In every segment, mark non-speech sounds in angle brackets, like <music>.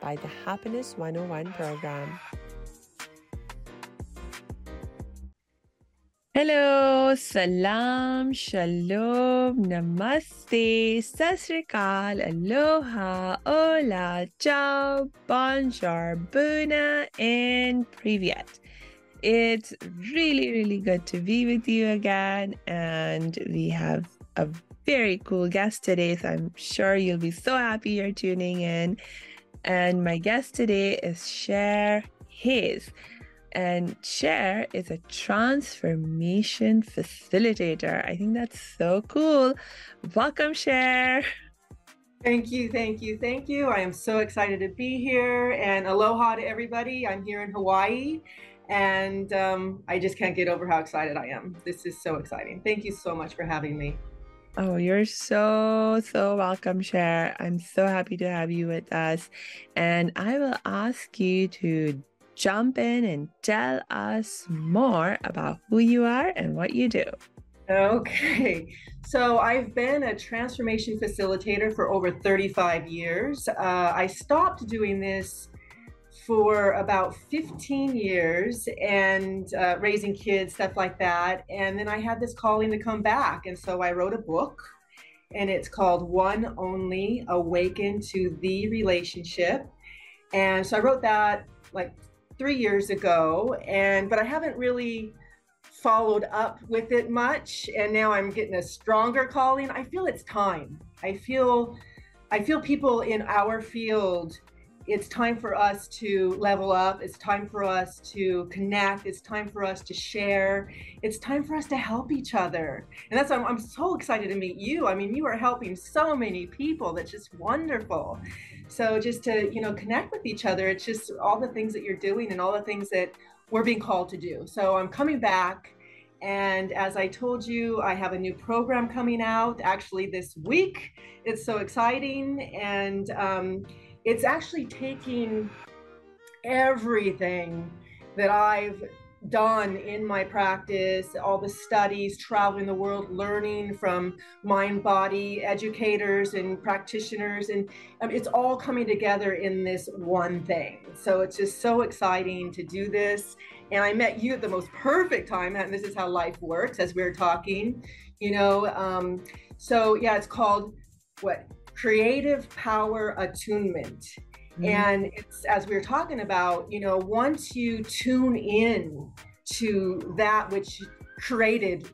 by the Happiness 101 program. Hello, salam, shalom, namaste, sasrikal, aloha, hola, ciao, bonjour, buna, and privyet. It's really, really good to be with you again, and we have a very cool guest today. So I'm sure you'll be so happy you're tuning in. And my guest today is Cher Hayes. And Cher is a transformation facilitator. I think that's so cool. Welcome, Cher. Thank you, thank you, thank you. I am so excited to be here. And aloha to everybody. I'm here in Hawaii. And um, I just can't get over how excited I am. This is so exciting. Thank you so much for having me. Oh, you're so, so welcome, Cher. I'm so happy to have you with us. And I will ask you to jump in and tell us more about who you are and what you do. Okay. So I've been a transformation facilitator for over 35 years. Uh, I stopped doing this for about 15 years and uh, raising kids, stuff like that. And then I had this calling to come back. And so I wrote a book, and it's called One Only Awaken to the Relationship. And so I wrote that like three years ago. And but I haven't really followed up with it much. And now I'm getting a stronger calling. I feel it's time. I feel I feel people in our field it's time for us to level up. It's time for us to connect. It's time for us to share. It's time for us to help each other. And that's, I'm, I'm so excited to meet you. I mean, you are helping so many people. That's just wonderful. So just to, you know, connect with each other, it's just all the things that you're doing and all the things that we're being called to do. So I'm coming back. And as I told you, I have a new program coming out actually this week. It's so exciting. And, um, it's actually taking everything that I've done in my practice, all the studies, traveling the world, learning from mind body educators and practitioners. And um, it's all coming together in this one thing. So it's just so exciting to do this. And I met you at the most perfect time. And this is how life works as we are talking, you know. Um, so, yeah, it's called what? Creative power attunement. Mm-hmm. And it's as we were talking about, you know, once you tune in to that which created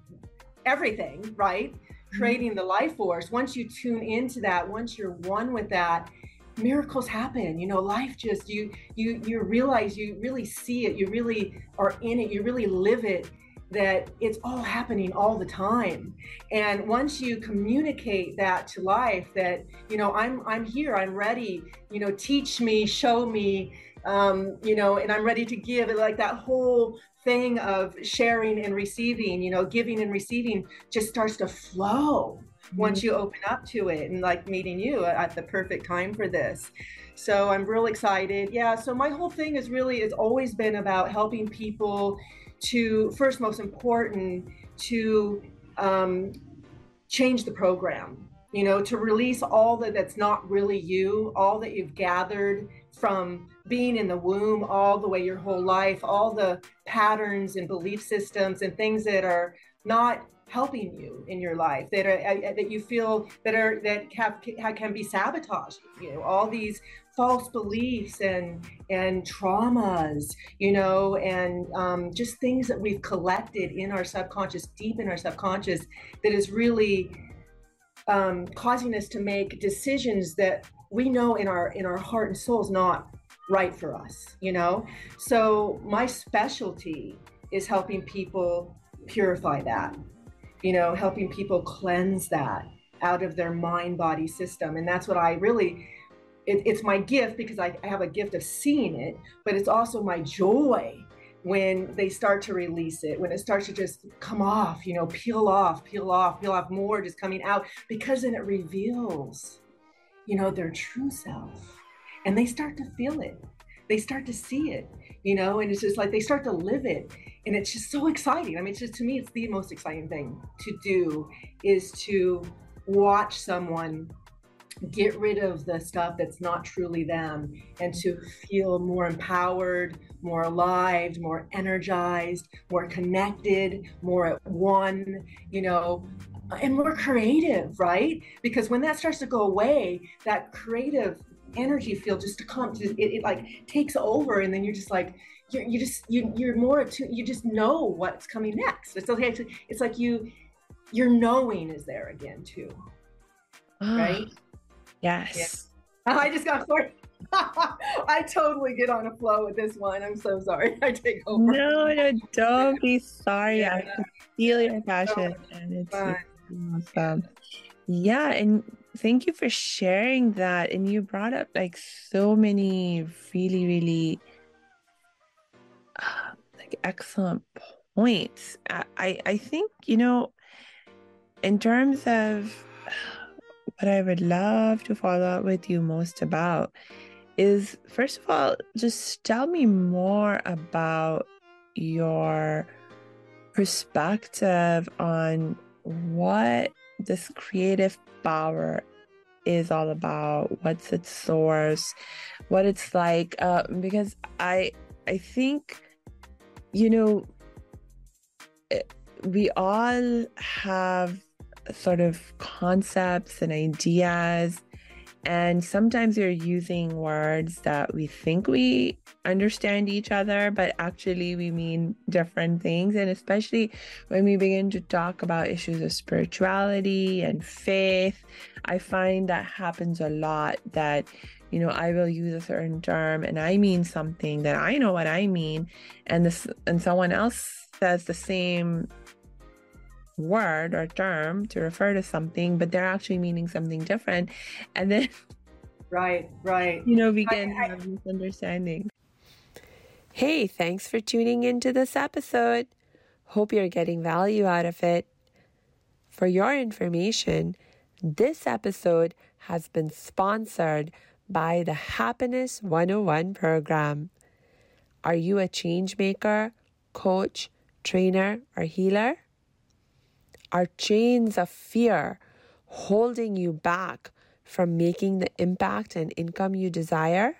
everything, right? Mm-hmm. Creating the life force, once you tune into that, once you're one with that, miracles happen you know life just you you you realize you really see it you really are in it you really live it that it's all happening all the time. And once you communicate that to life that you know i'm i'm here i'm ready you know teach me show me um, you know and i'm ready to give it like that whole thing of sharing and receiving you know giving and receiving just starts to flow mm-hmm. once you open up to it and like meeting you at the perfect time for this. So i'm real excited. Yeah so my whole thing is really it's always been about helping people to first most important to um, change the program you know to release all that that's not really you all that you've gathered from being in the womb all the way your whole life all the patterns and belief systems and things that are not helping you in your life that are uh, that you feel that are that have, can be sabotaged you. Know all these false beliefs and and traumas you know and um, just things that we've collected in our subconscious deep in our subconscious that is really um, causing us to make decisions that we know in our in our heart and soul is not right for us you know? So my specialty is helping people purify that you know helping people cleanse that out of their mind body system and that's what i really it, it's my gift because I, I have a gift of seeing it, but it's also my joy when they start to release it, when it starts to just come off, you know, peel off, peel off, peel off more, just coming out, because then it reveals, you know, their true self. And they start to feel it. They start to see it, you know, and it's just like they start to live it. And it's just so exciting. I mean, just to me, it's the most exciting thing to do is to watch someone get rid of the stuff that's not truly them and to feel more empowered, more alive, more energized, more connected, more at one, you know, and more creative, right? Because when that starts to go away, that creative energy field just to come, it, it like takes over, and then you're just like, you're, you just you you're more attuned, you just know what's coming next. It's okay. It's like you your knowing is there again too, ah, right? Yes. Yeah. <laughs> I just got <laughs> sorry. I totally get on a flow with this one. I'm so sorry. <laughs> I take over. No, no, don't be sorry. Yeah. I can feel your passion so and it's awesome. Yeah, and thank you for sharing that. And you brought up like so many really, really <sighs> like excellent points. I, I think, you know, in terms of <sighs> what I would love to follow up with you most about is first of all, just tell me more about your perspective on what this creative power is all about what's its source what it's like uh, because i i think you know eh, we all have sort of concepts and ideas. And sometimes we're using words that we think we understand each other, but actually we mean different things. And especially when we begin to talk about issues of spirituality and faith, I find that happens a lot that you know i will use a certain term and i mean something that i know what i mean and this and someone else says the same word or term to refer to something, but they're actually meaning something different. And then, <laughs> right, right. You know, we can I, have misunderstanding. Hey, thanks for tuning into this episode. Hope you're getting value out of it. For your information, this episode has been sponsored by the Happiness 101 program. Are you a change maker, coach, trainer, or healer? Are chains of fear holding you back from making the impact and income you desire?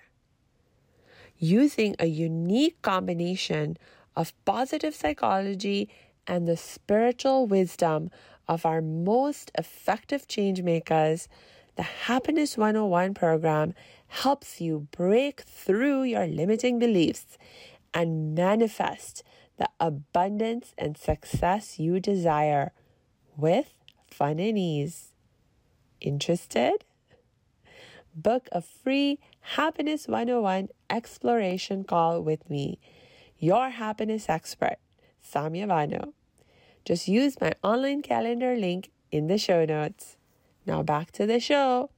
Using a unique combination of positive psychology and the spiritual wisdom of our most effective change makers, the Happiness 101 program helps you break through your limiting beliefs and manifest the abundance and success you desire with fun and ease. Interested? Book a free Happiness 101 exploration call with me, your happiness expert, Samia Bano. Just use my online calendar link in the show notes. Now back to the show.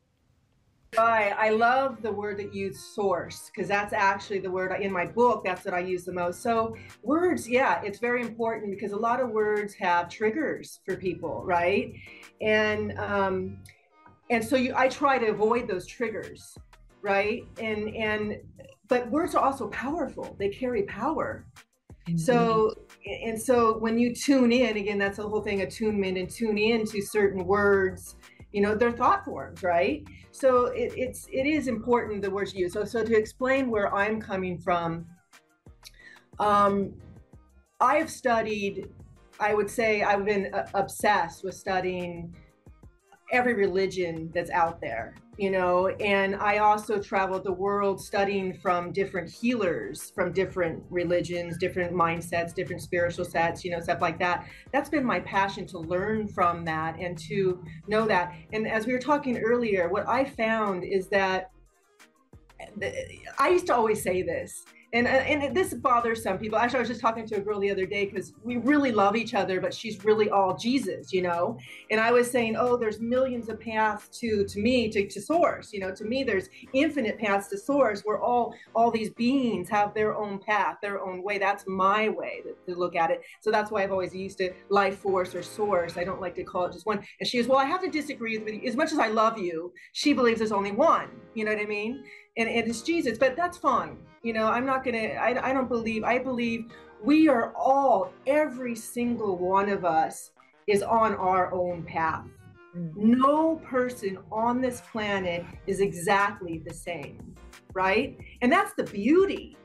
Right. I love the word that you source because that's actually the word in my book. That's what I use the most. So, words, yeah, it's very important because a lot of words have triggers for people, right? And, um, and so you, I try to avoid those triggers, right? And, and, but words are also powerful, they carry power. Mm-hmm. So, and so when you tune in, again, that's the whole thing attunement and tune in to certain words you know they're thought forms right? So it, it's it is important the words you use. So so to explain where i'm coming from um i have studied i would say i've been uh, obsessed with studying every religion that's out there you know and i also traveled the world studying from different healers from different religions different mindsets different spiritual sets you know stuff like that. That's been my passion to learn from that and to know that. And as we were talking earlier what i found is that eh, i used to always say this and uh, and this bothers some people. Actually i was just talking to a girl the other day because we really love each other but she's really all jesus you know? And i was saying oh there's millions of paths to to me to, to source you know to me there's infinite paths to source where all all these beings have their own path their own way. That's my way to, to look at it. So that's why i've always used it life force or source. I don't like to call it just one. And she goes well i have to disagree with you. As much as i love you she believes there's only one. You know what i mean and, and it's jesus but that's fine you know, I'm not going to, I I don't believe, I believe we are all, every single one of us is on our own path. Mm. No person on this planet is exactly the same, right? And that's the beauty,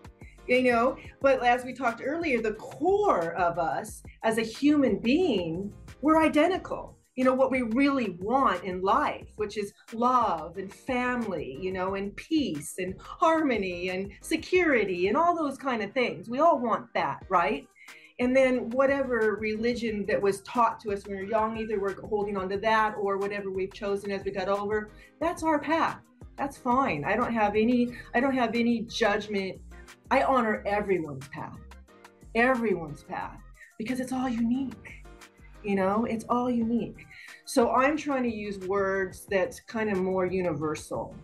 you know. But as we talked earlier, the core of us as a human being, we're identical you know what we really want in life which is love and family you know and peace and harmony and security and all those kind of things. We all want that right? And then whatever religion that was taught to us when we were young either we're holding on to that or whatever we've chosen as we got over that's our path. That's fine. I don't have any i don't have any judgment. I honor everyone's path. Everyone's path because it's all unique you know it's all unique. So i'm trying to use words that's kind of more universal.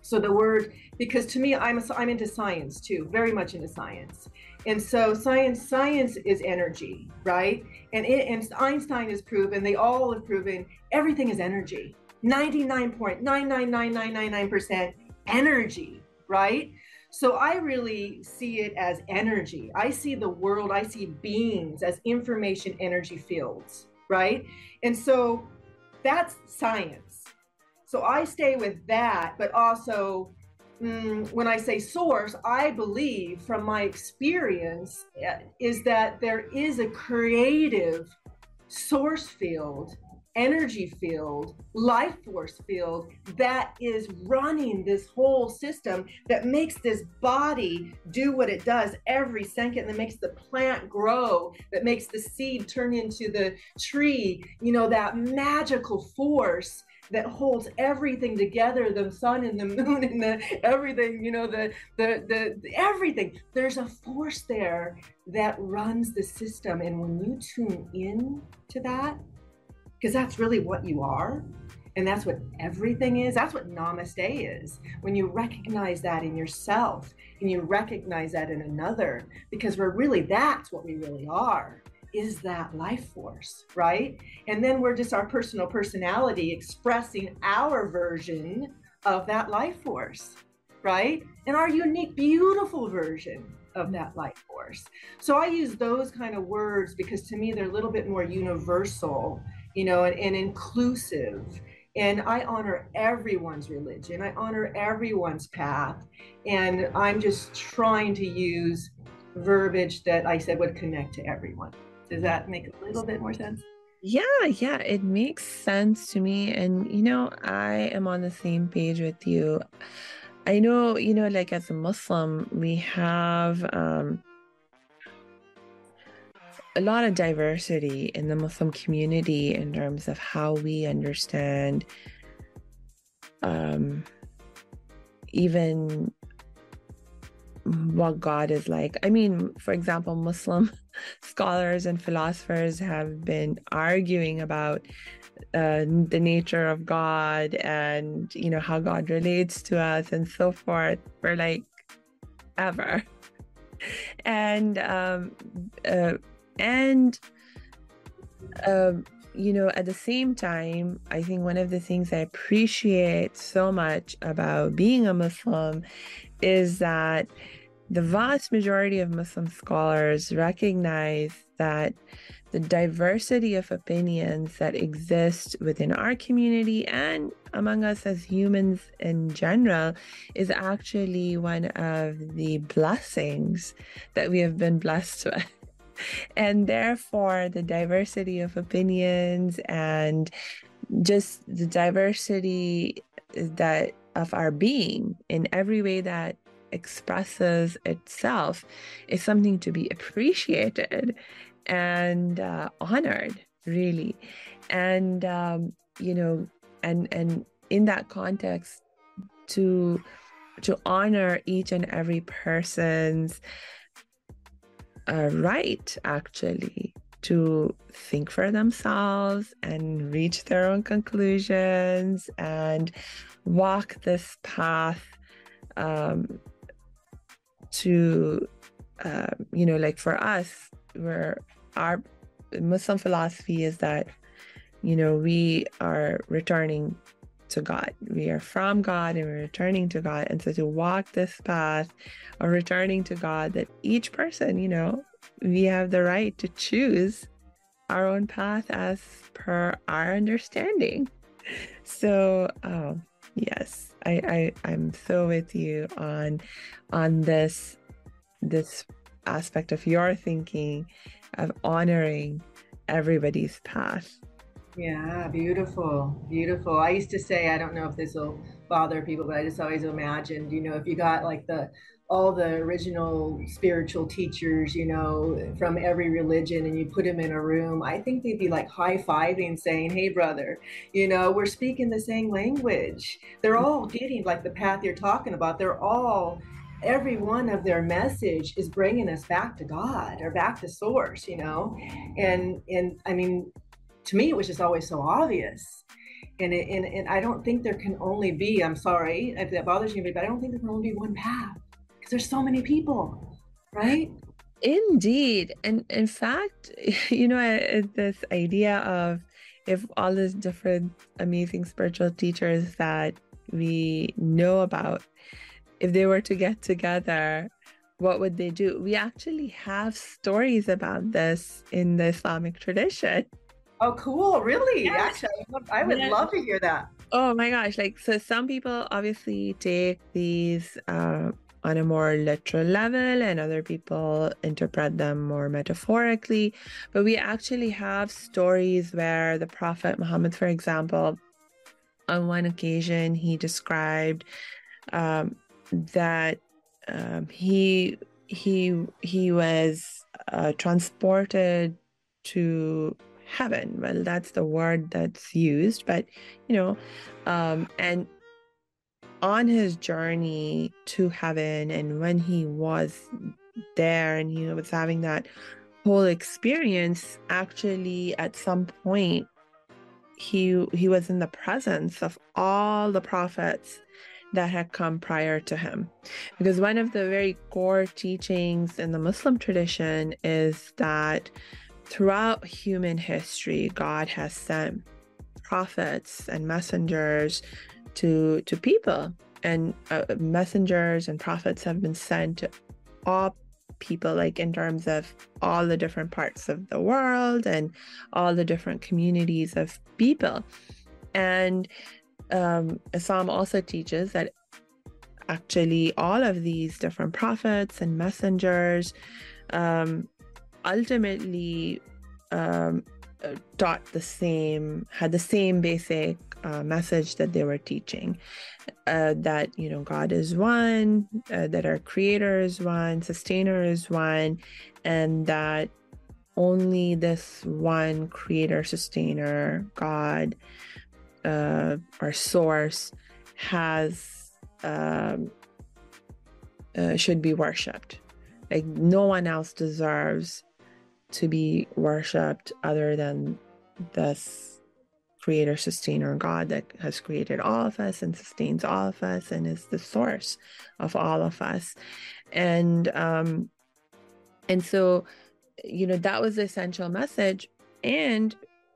So the word because to me i'm a, i'm into science too very much into science. And so science science is energy right? And it, and einstein has proven they all have proven everything is energy. 99.999999% energy right so I really see it as energy. I see the world, I see beings as information energy fields, right? And so that's science. So I stay with that, but also mm, when I say source, I believe from my experience eh, is that there is a creative source field energy field, life force field that is running this whole system that makes this body do what it does every second, that makes the plant grow, that makes the seed turn into the tree, you know, that magical force that holds everything together the sun and the moon and the everything you know the, the the the, everything. There's a force there that runs the system. And when you tune in to that because that's really what you are. And that's what everything is. That's what namaste is. When you recognize that in yourself and you recognize that in another, because we're really, that's what we really are, is that life force, right? And then we're just our personal personality expressing our version of that life force, right? And our unique, beautiful version of that life force. So I use those kind of words because to me they're a little bit more universal you know, and, and inclusive. And I honor everyone's religion. I honor everyone's path. And I'm just trying to use verbiage that I said would connect to everyone. Does that make a little bit more sense? Yeah, yeah, it makes sense to me. And, you know, I am on the same page with you. I know, you know, like as a Muslim, we have um, a lot of diversity in the Muslim community in terms of how we understand um, even what God is like. I mean, for example, Muslim <laughs> scholars and philosophers have been arguing about uh, the nature of God and you know how God relates to us and so forth for like ever. <laughs> And um, uh, and uh, you know at the same time i think one of the things i appreciate so much about being a muslim is that the vast majority of muslim scholars recognize that the diversity of opinions that exist within our community and among us as humans in general is actually one of the blessings that we have been blessed <laughs> with and therefore the diversity of opinions and just the diversity that of our being in every way that expresses itself is something to be appreciated and uh, honored really. And um, you know and and in that context to to honor each and every person's uh, right actually to think for themselves and reach their own conclusions and walk this path um, to, uh, you know, like for us, where our Muslim philosophy is that, you know, we are returning to God. We are from God and we're returning to God. And so to walk this path of returning to God, that each person, you know, we have the right to choose our own path as per our understanding. So, um, yes, I, I I'm so with you on on this this aspect of your thinking of honoring everybody's path. Yeah, beautiful, beautiful. I used to say, I don't know if this will bother people, but I just always imagined, you know, if you got like the all the original spiritual teachers, you know, from every religion and you put them in a room, I think they'd be like high fiving saying, Hey, brother, you know, we're speaking the same language. They're mm. all getting like the path you're talking about. They're all, every one of their message is bringing us back to God or back to source, you know? And, and I mean, to me, it was just always so obvious. And, it, and, and I don't think there can only be, I'm sorry if that bothers you, but I don't think there can only be one path because there's so many people, right? Indeed. And in fact, <laughs> you know, this idea of if all these different amazing spiritual teachers that we know about, if they were to get together, what would they do? We actually have stories about this in the Islamic tradition. Oh, cool. Really? Actually, I would love to hear that. Oh my gosh. Like, so some people obviously take these uh, on a more literal level, and other people interpret them more metaphorically. But we actually have stories where the Prophet Muhammad, for example, on one occasion, he described um, that um, he he he was uh, transported to heaven. Well, that's the word that's used, but you know, um, and on his journey to heaven and when he was there and he was having that whole experience actually at some point he he was in the presence of all the prophets that had come prior to him because one of the very core teachings in the muslim tradition is that throughout human history god has sent prophets and messengers to to people. And uh, messengers and prophets have been sent to all people like in terms of all the different parts of the world and all the different communities of people. And um, islam also teaches that actually all of these different prophets and messengers um, ultimately um, uh, taught the same had the same basic uh, message that they were teaching uh, that you know god is one uh, that our creator is one sustainer is one and that only this one creator sustainer god uh, our source has um, uh, should be worshipped. Like no one else deserves to be worshipped other than this creator, sustainer God that has created all of us and sustains all of us and is the source of all of us. And um and so you know that was the essential message and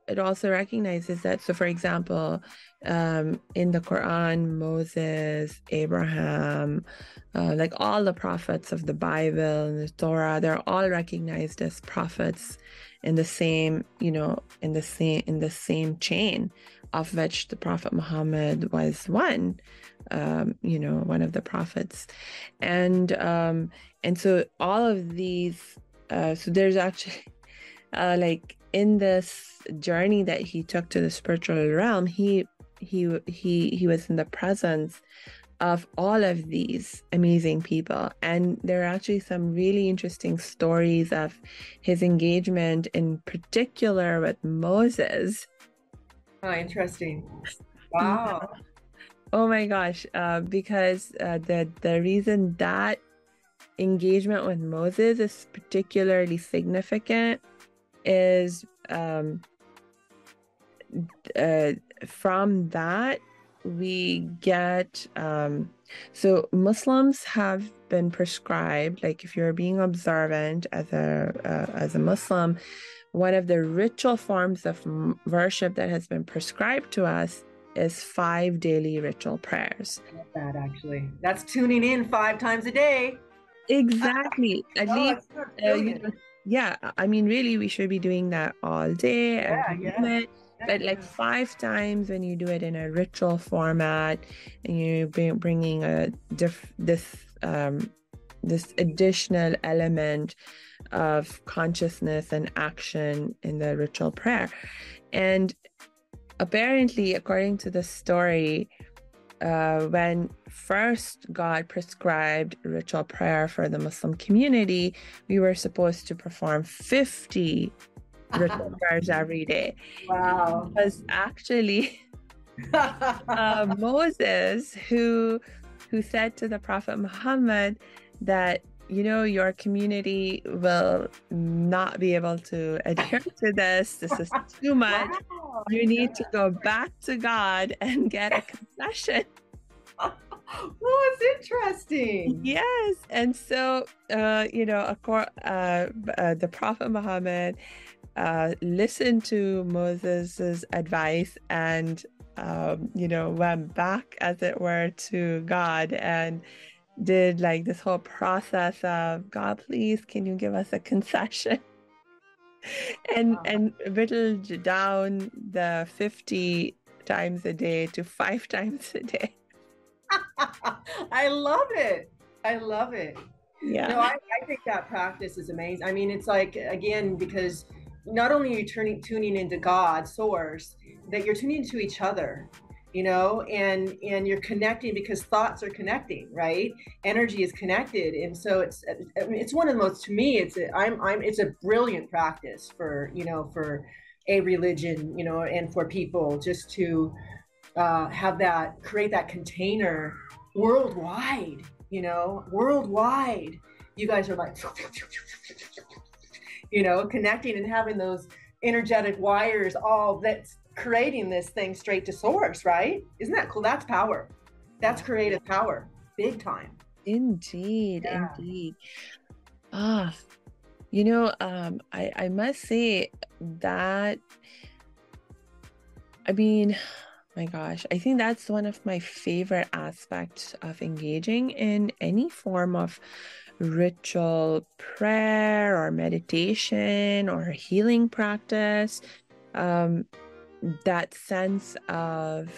it also recognizes that so for example um, in the quran moses abraham uh, like all the prophets of the bible and the torah they're all recognized as prophets in the same you know in the same in the same chain of which the prophet muhammad was one um, you know one of the prophets. And um and so all of these uh so there's actually <laughs> uh like in this journey that he took to the spiritual realm he he he he was in the presence of all of these amazing people. And there are actually some really interesting stories of his engagement, in particular with Moses. Oh, interesting. <laughs> Wow. Oh my gosh, uh, because uh, the the reason that engagement with Moses is particularly significant is um, uh, from that we get um, so Muslims have been prescribed like if you're being observant as a uh, as a Muslim one of the ritual forms of worship that has been prescribed to us is five daily ritual prayers. that actually. That's tuning in five times a day. Exactly. At oh, least, uh, you know, yeah. I mean, really, we should be doing that all day. Yeah, yeah. But like five times when you do it in a ritual format, and you're bringing a diff- this um, this additional element of consciousness and action in the ritual prayer, and apparently, according to the story, uh, when first God prescribed ritual prayer for the Muslim community, we were supposed to perform 50 <laughs> ritual prayers every day. Wow. Because actually, <laughs> uh, Moses, who who said to the Prophet Muhammad that you know, your community will not be able to adhere to this. This is <laughs> too much. Wow. You need to go back to God and get a concession. Oh, <laughs> it's interesting. Yes. And so, uh, you know, uh, uh, the Prophet Muhammad uh, listened to Moses's advice and, um, you know, went back, as it were, to God and did like this whole process of God, please, can you give us a concession? <laughs> and and whittled down the 50 times a day to five <laughs> times a day. I love it. I love it. Yeah. No, I, I think that practice is amazing. I mean, it's like again, because not only are you turning tuning into God source, that you're tuning to each other you know and and you're connecting because thoughts are connecting right? Energy is connected. And so it's it's one of the most to me it's a, i'm i'm it's a brilliant practice for you know for a religion you know and for people just to uh, have that create that container worldwide you know worldwide. You guys are like you know connecting and having those energetic wires all that's creating this thing straight to source, right? Isn't that cool? That's power. That's creative power, big time. Indeed, yeah. indeed. Ah, you know, um, I I must say that. I mean, my gosh, I think that's one of my favorite aspects of engaging in any form of ritual prayer or meditation or healing practice. Um, that sense of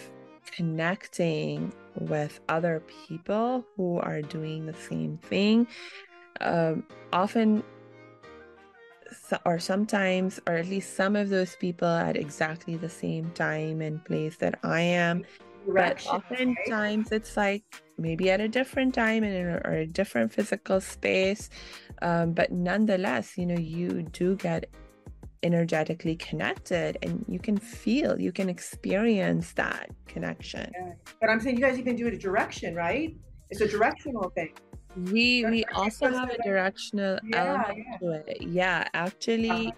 connecting with other people who are doing the same thing um, often or sometimes or at least some of those people at exactly the same time and place that i am. But oftentimes it's like maybe at a different time and or a different physical space um, but nonetheless you know you do get energetically connected and you can feel you can experience that connection yeah. but i'm saying you guys even do it a direction right it's a directional thing we we also have a directional yeah, element yeah. to it yeah actually uh-huh.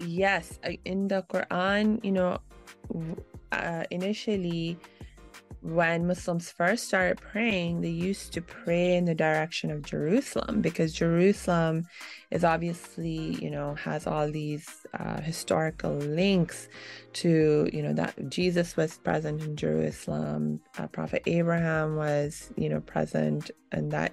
yes in the quran you know uh, initially when Muslims first started praying, they used to pray in the direction of Jerusalem because Jerusalem is obviously, you know, has all these uh, historical links to, you know, that Jesus was present in Jerusalem, uh, Prophet Abraham was, you know, present, and that,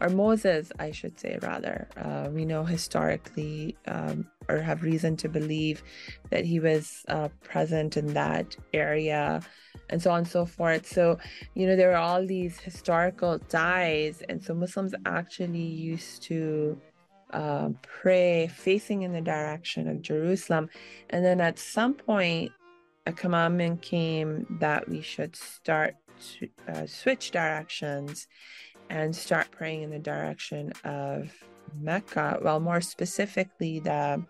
or Moses, I should say, rather. Uh, we know historically um, or have reason to believe that he was uh, present in that area and so on and so forth. So, you know, there are all these historical ties. And so Muslims actually used to uh, pray facing in the direction of Jerusalem. And then at some point, a commandment came that we should start to uh, switch directions and start praying in the direction of Mecca. Well, more specifically, the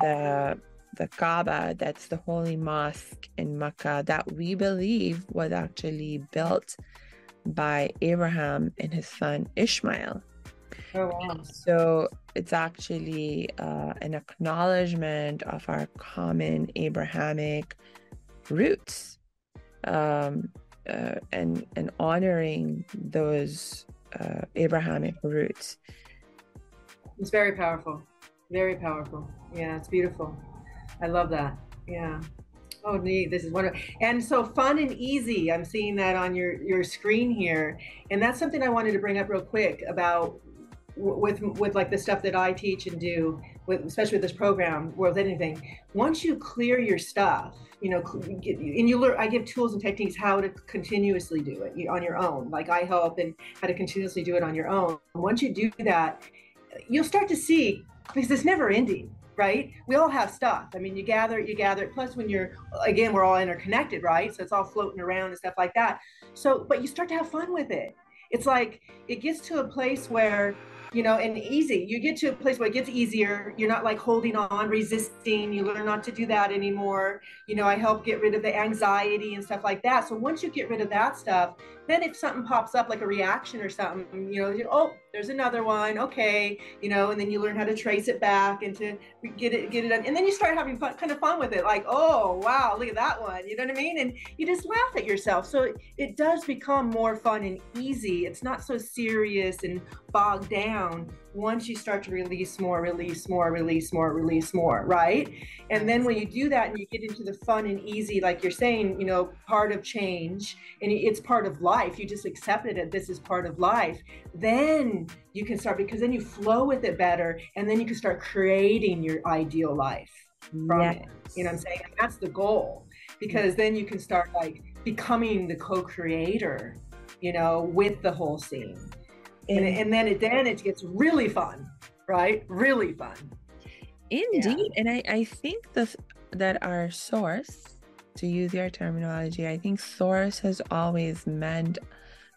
the the Kaaba, that's the holy mosque in Mecca, that we believe was actually built by Abraham and his son Ishmael. Oh, wow. So it's actually uh, an acknowledgement of our common Abrahamic roots um, uh, and, and honoring those uh, Abrahamic roots. It's very powerful. Very powerful. Yeah, it's beautiful. I love that. Yeah. Oh, neat. This is wonderful. And so fun and easy. I'm seeing that on your, your screen here. And that's something I wanted to bring up real quick about with with like the stuff that I teach and do with especially with this program or with anything once you clear your stuff you know and you learn I give tools and techniques how to continuously do it on your own like I help and how to continuously do it on your own once you do that you'll start to see because it's never ending right? We all have stuff. I mean, you gather it, you gather it. Plus, when you're, again, we're all interconnected, right? So it's all floating around and stuff like that. So, but you start to have fun with it. It's like it gets to a place where you know, and easy. You get to a place where it gets easier. You're not like holding on, resisting. You learn not to do that anymore. You know, I help get rid of the anxiety and stuff like that. So once you get rid of that stuff, then if something pops up like a reaction or something, you know, oh, there's another one. Okay, you know, and then you learn how to trace it back and to get it, get it done. And then you start having fun, kind of fun with it. Like, oh, wow, look at that one. You know what I mean? And you just laugh at yourself. So it, it does become more fun and easy. It's not so serious and bogged down once you start to release more, release more, release more, release more, right? And then when you do that and you get into the fun and easy, like you're saying, you know, part of change and it's part of life, you just accepted it, this is part of life, then you can start because then you flow with it better and then you can start creating your ideal life from yes. it. You know what I'm saying? And that's the goal because then you can start like becoming the co creator, you know, with the whole scene and, and then it then it gets really fun right? Really fun. Indeed. Yeah. and i i think the that our source to use your terminology i think source has always meant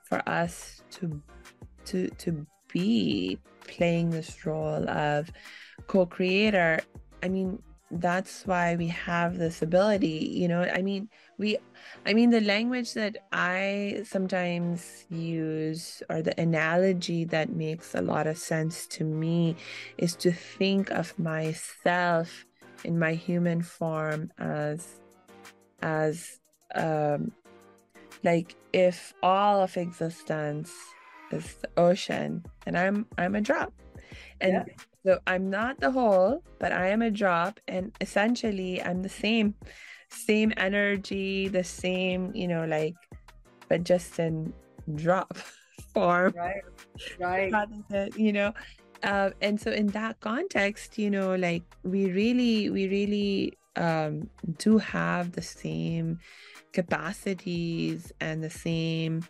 for us to to to be playing this role of co-creator. I mean that's why we have this ability you know i mean we i mean the language that i sometimes use or the analogy that makes a lot of sense to me is to think of myself in my human form as as um like if all of existence is the ocean and i'm i'm a drop. And yeah so I'm not the whole, but I am a drop. And essentially, I'm the same, same energy, the same, you know, like, but just in drop <laughs> form. Right. <laughs> Right. you know, uh, and so in that context, you know, like we really, we really um, do have the same capacities and the same.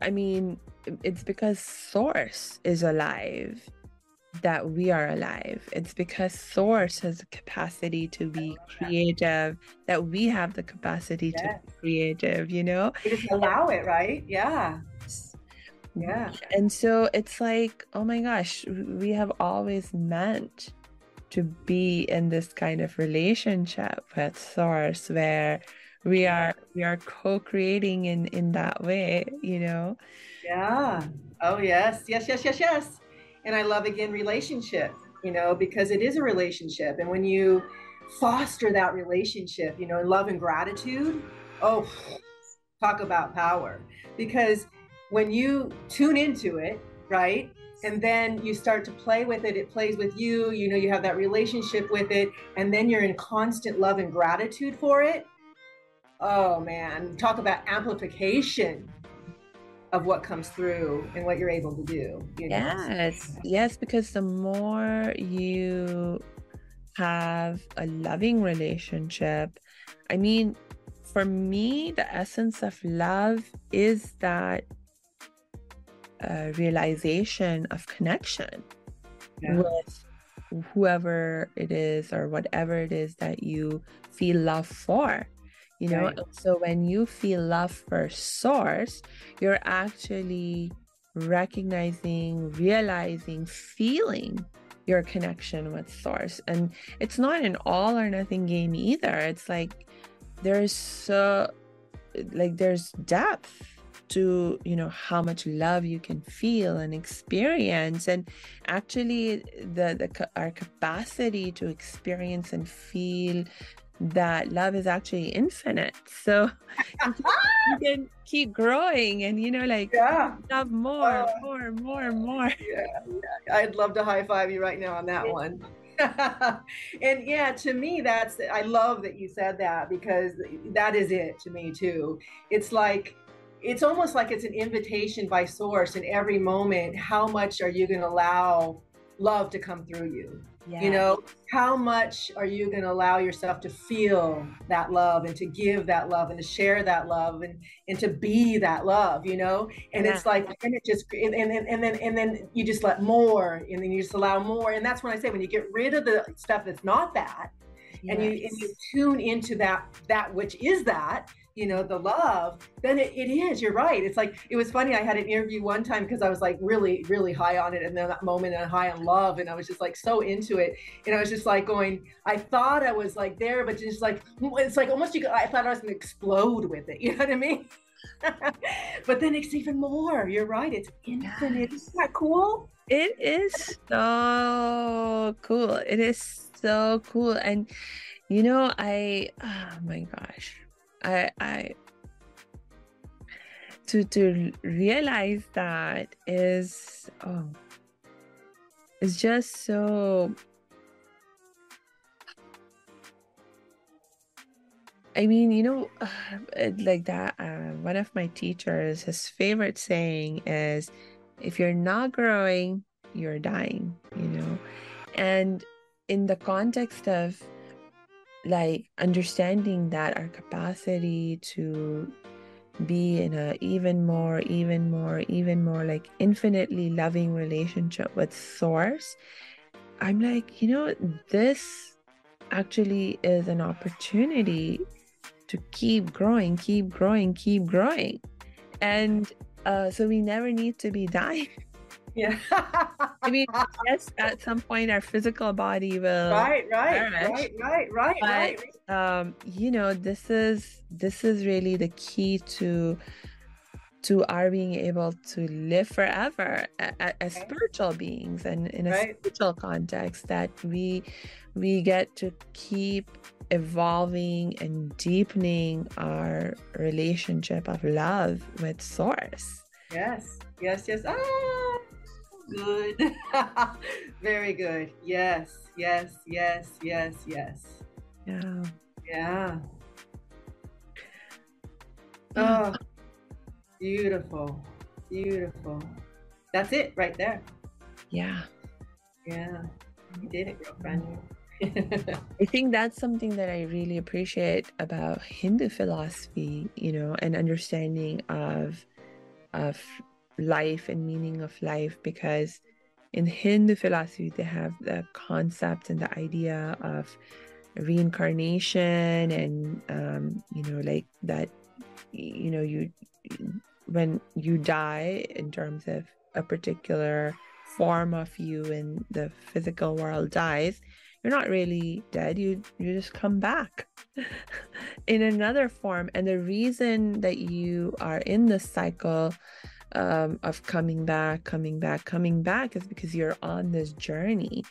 I mean, it's because Source is alive that we are alive. It's because Source has the capacity to be creative, that we have the capacity yes. to be creative, you know? We just allow it, right? Yeah. Yeah. And so it's like, oh my gosh, we have always meant to be in this kind of relationship with Source where we are we are co-creating in in that way, you know? Yeah. Oh yes, yes, yes, yes, yes and I love again relationship, you know, because it is a relationship. And when you foster that relationship, you know, in love and gratitude, oh, talk about power. Because when you tune into it, right? And then you start to play with it, it plays with you, you know, you have that relationship with it, and then you're in constant love and gratitude for it. Oh man, talk about amplification of what comes through and what you're able to do. You know? Yes, yes, because the more you have a loving relationship, I mean, for me, the essence of love is that uh, realization of connection yeah. with whoever it is or whatever it is that you feel love for you know? Right. so when you feel love for source you're actually recognizing realizing feeling your connection with source. And it's not an all or nothing game either. It's like there's so like there's depth to you know how much love you can feel and experience. And actually the, the our capacity to experience and feel that love is actually infinite so <laughs> you can keep growing and you know like yeah. love more uh, more more more yeah, yeah i'd love to high five you right now on that one <laughs> and yeah, to me, that's I love that you said that because that is it to me too. It's like it's almost like it's an invitation by source in every moment. How much are you going to allow love to come through you? Yes. You know, how much are you going to allow yourself to feel that love and to give that love and to share that love and and to be that love, you know? And yeah. it's like and it just and, and and then and then you just let more and then you just allow more and that's when I say when you get rid of the stuff that's not that yes. and you and you tune into that that which is that you know the love then it, it is you're right. It's like it was funny i had an interview one time because i was like really really high on it and then that moment and high on love and i was just like so into it and i was just like going i thought i was like there but just like it's like almost you i thought i was gonna explode with it <laughs> you know what i mean? <laughs> But then it's even more you're right it's infinite. Isn't that cool? It is so cool it is so cool and you know i oh my gosh I I to to realize that is oh it's just so I mean, you know, <sighs> like that. Uh, one of my teachers, his favorite saying is, "If you're not growing, you're dying." You know, and in the context of like understanding that our capacity to be in a even more even more even more like infinitely loving relationship with source i'm like you know this actually is an opportunity to keep growing keep growing keep growing. And uh, so we never need to be <laughs> dying Yeah. I mean, <laughs> yes, at some point our physical body will right, right, right, right, right, but, right. Um, you know, this is this is really the key to to our being able to live forever as, as spiritual beings and in a right. spiritual context that we we get to keep evolving and deepening our relationship of love with source yes yes yes ah good. <laughs> Very good. Yes, yes, yes, yes, yes. Yeah. Yeah. Oh, beautiful. Beautiful. That's it right there. Yeah. Yeah. You did it, girlfriend. <laughs> I think that's something that I really appreciate about Hindu philosophy, you know, and understanding of of life and meaning of life because in Hindu philosophy they have the concept and the idea of reincarnation and um, you know like that you know you when you die in terms of a particular form of you in the physical world dies you're not really dead. You you just come back <laughs> in another form. And the reason that you are in this cycle um, of coming back, coming back, coming back is because you're on this journey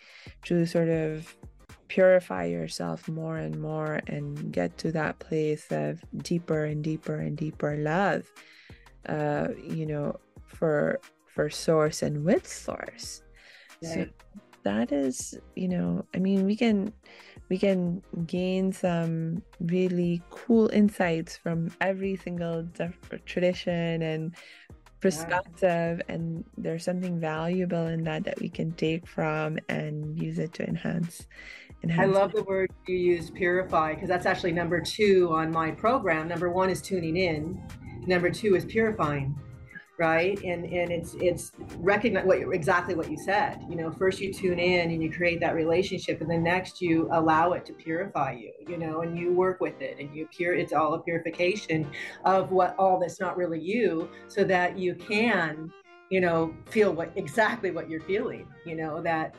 to sort of purify yourself more and more and get to that place of deeper and deeper and deeper love uh you know for for source and with source yeah. so that is you know i mean we can we can gain some really cool insights from every single tradition and perspective yeah. and there's something valuable in that that we can take from and use it to enhance, enhance i love the word you use purify because that's actually number two on my program. Number one is tuning in. Number two is purifying right and and it's it's recognize what exactly what you said you know first you tune in and you create that relationship and then next you allow it to purify you you know and you work with it and you pure it's all a purification of what all that's not really you so that you can you know feel what exactly what you're feeling you know that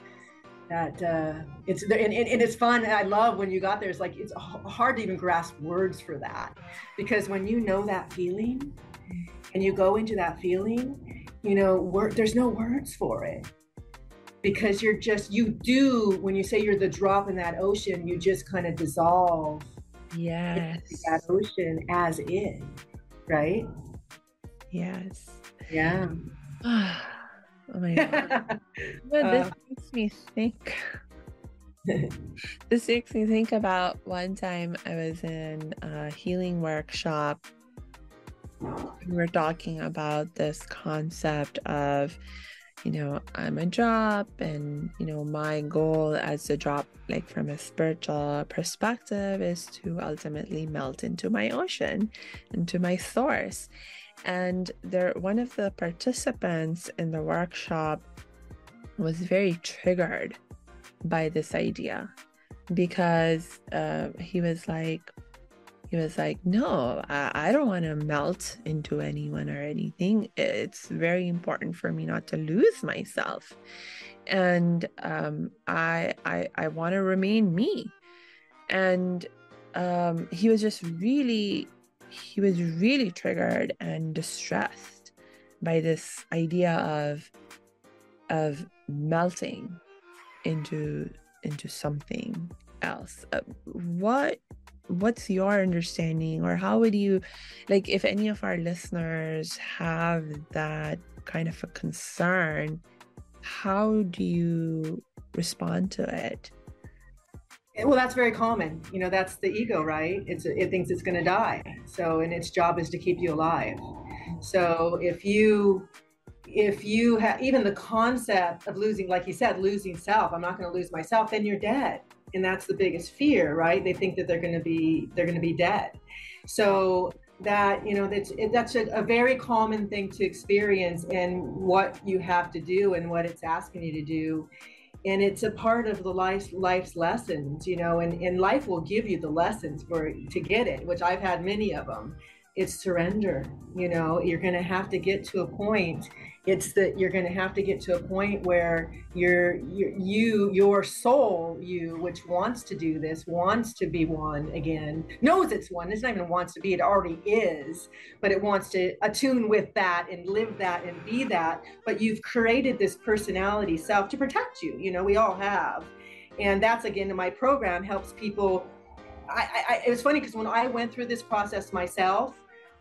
that uh, it's and, and, and, it's fun. and I love when you got there. It's like it's hard to even grasp words for that because when you know that feeling and you go into that feeling, you know, there's no words for it because you're just you do when you say you're the drop in that ocean, you just kind of dissolve. Yes, that ocean as is, right? Yes. Yeah. <sighs> Oh my god. <laughs> well, this uh, makes me think. <laughs> this makes me think about one time I was in a healing workshop. We were talking about this concept of, you know, I'm a drop, and you know, my goal as a drop, like from a spiritual perspective, is to ultimately melt into my ocean, into my source. And there one of the participants in the workshop was very triggered by this idea because uh, he was like he was like no i, I don't want to melt into anyone or anything. It's very important for me not to lose myself. And um, i i, I want to remain me. And um, he was just really he was really triggered and distressed by this idea of of melting into into something else. Uh, what what's your understanding or how would you like if any of our listeners have that kind of a concern how do you respond to it? Well that's very common. You know that's the ego right? It's it thinks it's going to die. So and its job is to keep you alive. So if you if you have even the concept of losing like you said losing self i'm not going to lose myself then you're dead and that's the biggest fear right? They think that they're going to be they're going to be dead. So that you know that's that's a, a very common thing to experience and what you have to do and what it's asking you to do. And it's a part of the life life's lessons you know and, and life will give you the lessons for to get it which i've had many of them it's surrender you know you're going to have to get to a point it's that you're going to have to get to a point where you're, you're, you your soul you which wants to do this wants to be one again knows it's one. It's not even wants to be it already is but it wants to attune with that and live that and be that. But you've created this personality self to protect you you know we all have. And that's again in my program helps people I, I, it was funny because when I went through this process myself,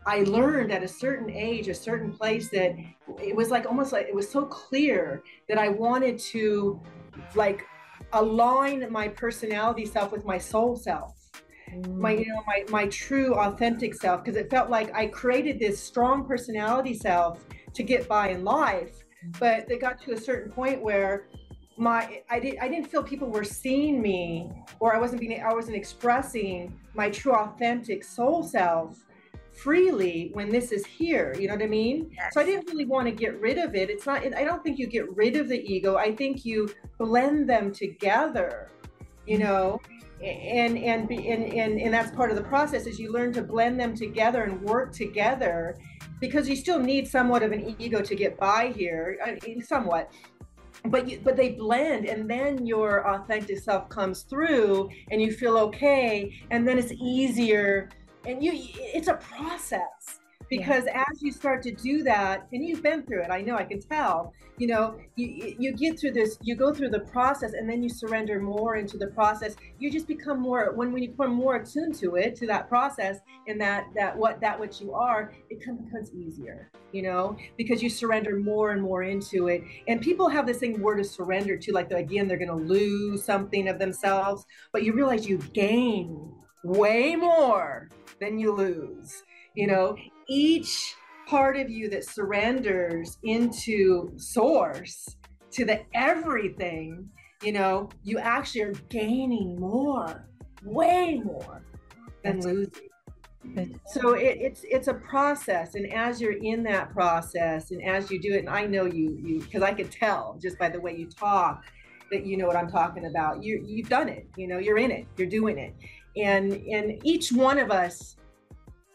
I learned at a certain age, a certain place that it was like almost like it was so clear that I wanted to like align my personality self with my soul self. Mm. My you know my my true authentic self. Because it felt like I created this strong personality self to get by in life, but it got to a certain point where my I did I didn't feel people were seeing me or I wasn't being I wasn't expressing my true authentic soul self freely when this is here you know what i mean? Yes. so i didn't really want to get rid of it. It's not i don't think you get rid of the ego. I think you blend them together you mm-hmm. know? And and and and, and that's part of the process is you learn to blend them together and work together because you still need somewhat of an ego to get by here I mean, somewhat. But you, but they blend and then your authentic self comes through and you feel okay and then it's easier and you it's a process. Because yeah. as you start to do that and you've been through it i know i can tell you know you you get through this you go through the process and then you surrender more into the process. You just become more when, when you become more attuned to it to that process and that that what that what you are it becomes easier you know because you surrender more and more into it. And people have this thing word of surrender to like again they're going to lose something of themselves but you realize you gain way more than you lose. You mm-hmm. know, each part of you that surrenders into source, to the everything, you know, you actually are gaining more, way more than losing. So it, it's it's a process, and as you're in that process, and as you do it, and I know you you because I could tell just by the way you talk that you know what I'm talking about. You you've done it. You know, you're in it. You're doing it, and and each one of us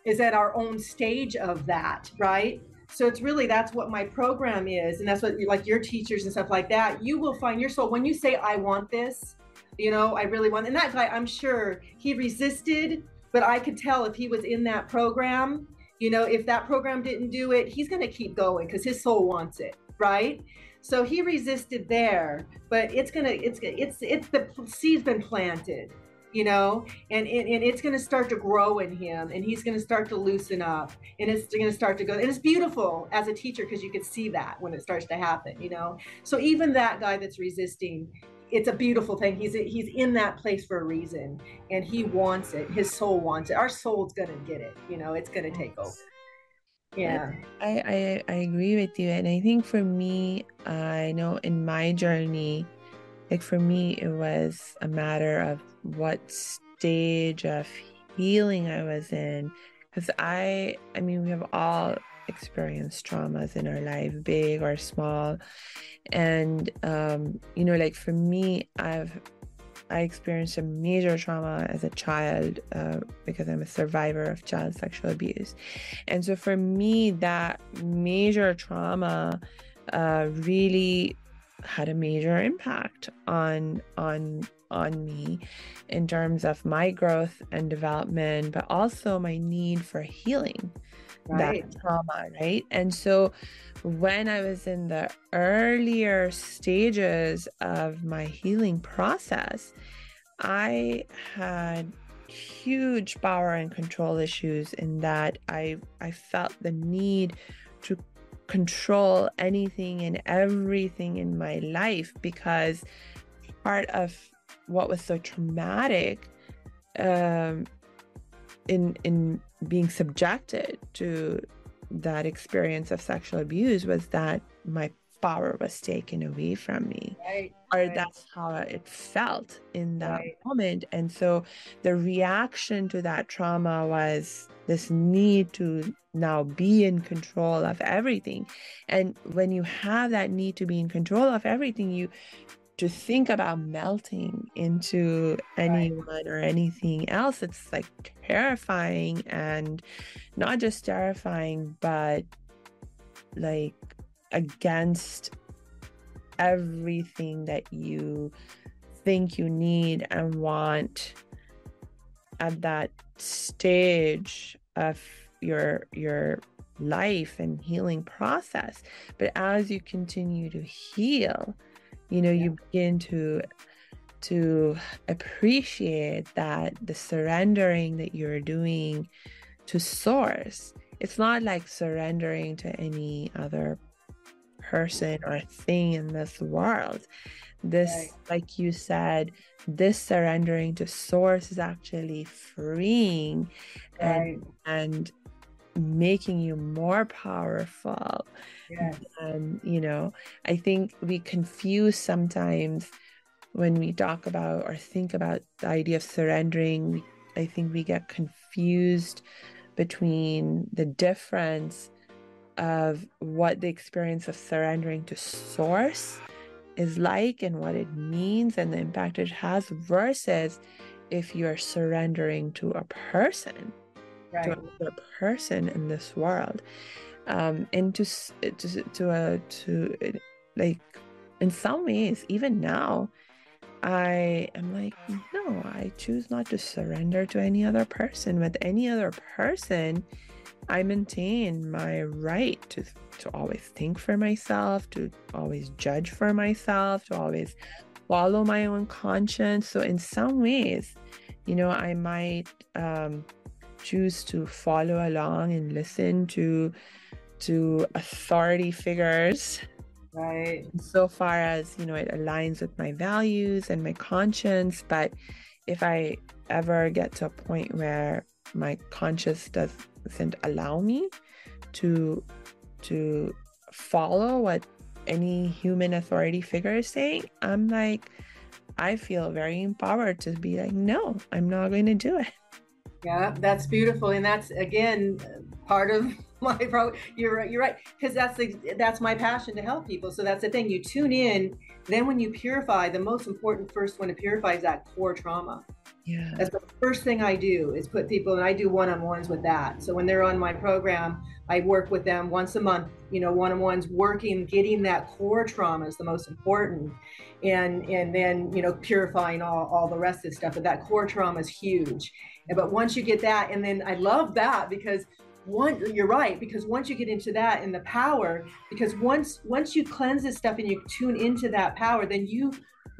is at our own stage of that right? So it's really that's what my program is and that's what like your teachers and stuff like that you will find your soul. When you say i want this you know i really want and that guy i'm sure he resisted but i could tell if he was in that program you know if that program didn't do it he's going to keep going because his soul wants it right? So he resisted there but it's gonna it's it's it's the seed's been planted you know and, and, and it's going to start to grow in him and he's going to start to loosen up and it's going to start to go and it's beautiful as a teacher because you could see that when it starts to happen you know? So even that guy that's resisting it's a beautiful thing. He's he's in that place for a reason and he wants it. His soul wants it. Our soul's going to get it you know? It's going to take over. Yeah. I, I i agree with you and i think for me i know in my journey like for me it was a matter of what stage of healing I was in because I I mean we have all experienced traumas in our life big or small and um you know like for me I've I experienced a major trauma as a child uh, because I'm a survivor of child sexual abuse. And so for me, that major trauma uh, really had a major impact on on on me in terms of my growth and development but also my need for healing right. that trauma right and so when i was in the earlier stages of my healing process i had huge power and control issues in that i i felt the need to control anything and everything in my life because part of what was so traumatic um, in in being subjected to that experience of sexual abuse was that my power was taken away from me right, or right. that's how it felt in that right. moment and so the reaction to that trauma was this need to now be in control of everything. And when you have that need to be in control of everything you to think about melting into anyone or anything else it's like terrifying and not just terrifying but like against everything that you think you need and want at that stage of your your life and healing process but as you continue to heal you know yeah. you begin to to appreciate that the surrendering that you're doing to source it's not like surrendering to any other person or thing in this world. This, right. like you said, this surrendering to source is actually freeing right. and and making you more powerful. Yes. And you know, I think we confuse sometimes when we talk about or think about the idea of surrendering, I think we get confused between the difference of what the experience of surrendering to source is like and what it means and the impact it has versus if you're surrendering to a person right. to another person in this world um and to to to a to like in some ways even now i am like no i choose not to surrender to any other person with any other person I maintain my right to to always think for myself, to always judge for myself, to always follow my own conscience. So in some ways, you know, I might um, choose to follow along and listen to to authority figures right so far as you know it aligns with my values and my conscience but if i ever get to a point where my conscience does doesn't allow me to to follow what any human authority figure is saying, I'm like, I feel very empowered to be like, no, I'm not going to do it. Yeah, that's beautiful. And that's again part of <laughs> my pro. You're you're right because that's the that's my passion to help people. So that's the thing. You tune in. Then when you purify, the most important first one to purify is that core trauma. Yeah. That's the first thing I do is put people, and I do one-on-ones with that. So when they're on my program, I work with them once a month. You know, one-on-ones, working, getting that core trauma is the most important, and and then you know purifying all all the rest of the stuff. But that core trauma is huge. But once you get that, and then I love that because one you're right because once you get into that and the power because once once you cleanse this stuff and you tune into that power then you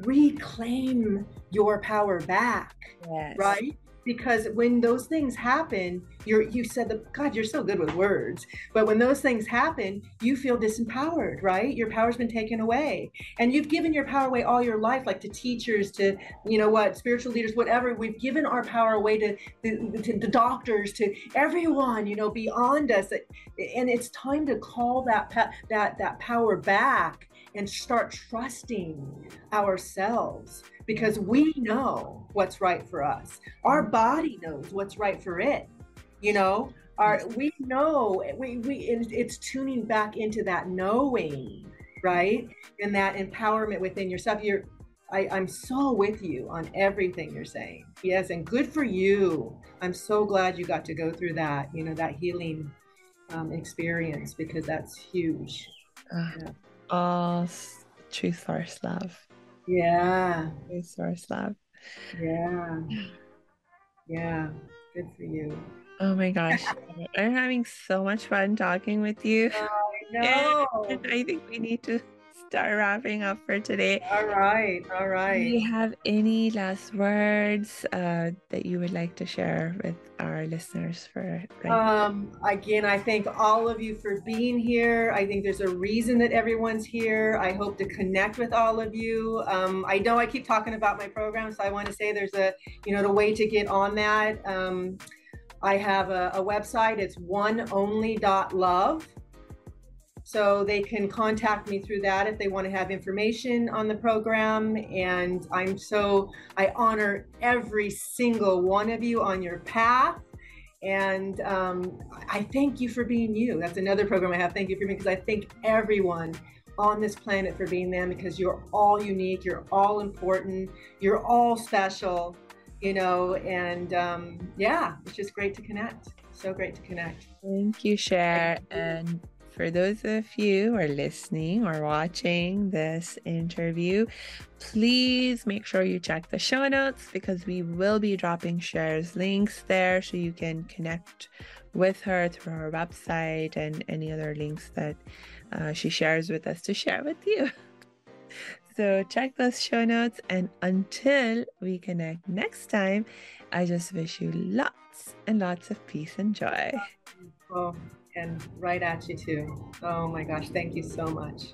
reclaim your power back Yes. right because when those things happen you're you said the god you're so good with words. But when those things happen you feel disempowered right? Your power's been taken away. And you've given your power away all your life like to teachers to you know what spiritual leaders whatever. We've given our power away to the, to the doctors to everyone you know beyond us. And it's time to call that that that power back and start trusting ourselves because we know what's right for us. Our body knows what's right for it. You know, our we know we we it's tuning back into that knowing, right? And that empowerment within yourself. You're I, I'm so with you on everything you're saying. Yes, and good for you. I'm so glad you got to go through that, you know, that healing um, experience because that's huge. Uh, Yeah. All true source love. Yeah, Resource source love. yeah, yeah. Good for you. Oh my gosh. <laughs> I'm having so much fun talking with you. No. <laughs> And I think we need to start wrapping up for today. All right. All right. Do you have any last words uh, that you would like to share with our listeners for right Um, again, I thank all of you for being here. I think there's a reason that everyone's here. I hope to connect with all of you. Um, I know I keep talking about my program, so I want to say there's a, you know, the way to get on that. Um, I have a, a website. It's oneonly.love. So they can contact me through that if they want to have information on the program. And I'm so, I honor every single one of you on your path. And um, I thank you for being you. That's another program I have. Thank you for me because I thank everyone on this planet for being them because you're all unique, you're all important, you're all special, you know. And um, yeah, it's just great to connect. So great to connect. Thank you, Cher. And for those of you who are listening or watching this interview, please make sure you check the show notes because we will be dropping Cher's links there so you can connect with her through her website and any other links that uh, she shares with us to share with you. <laughs> So check those show notes. And until we connect next time, I just wish you lots and lots of peace and joy and right at you too. Oh my gosh, thank you so much.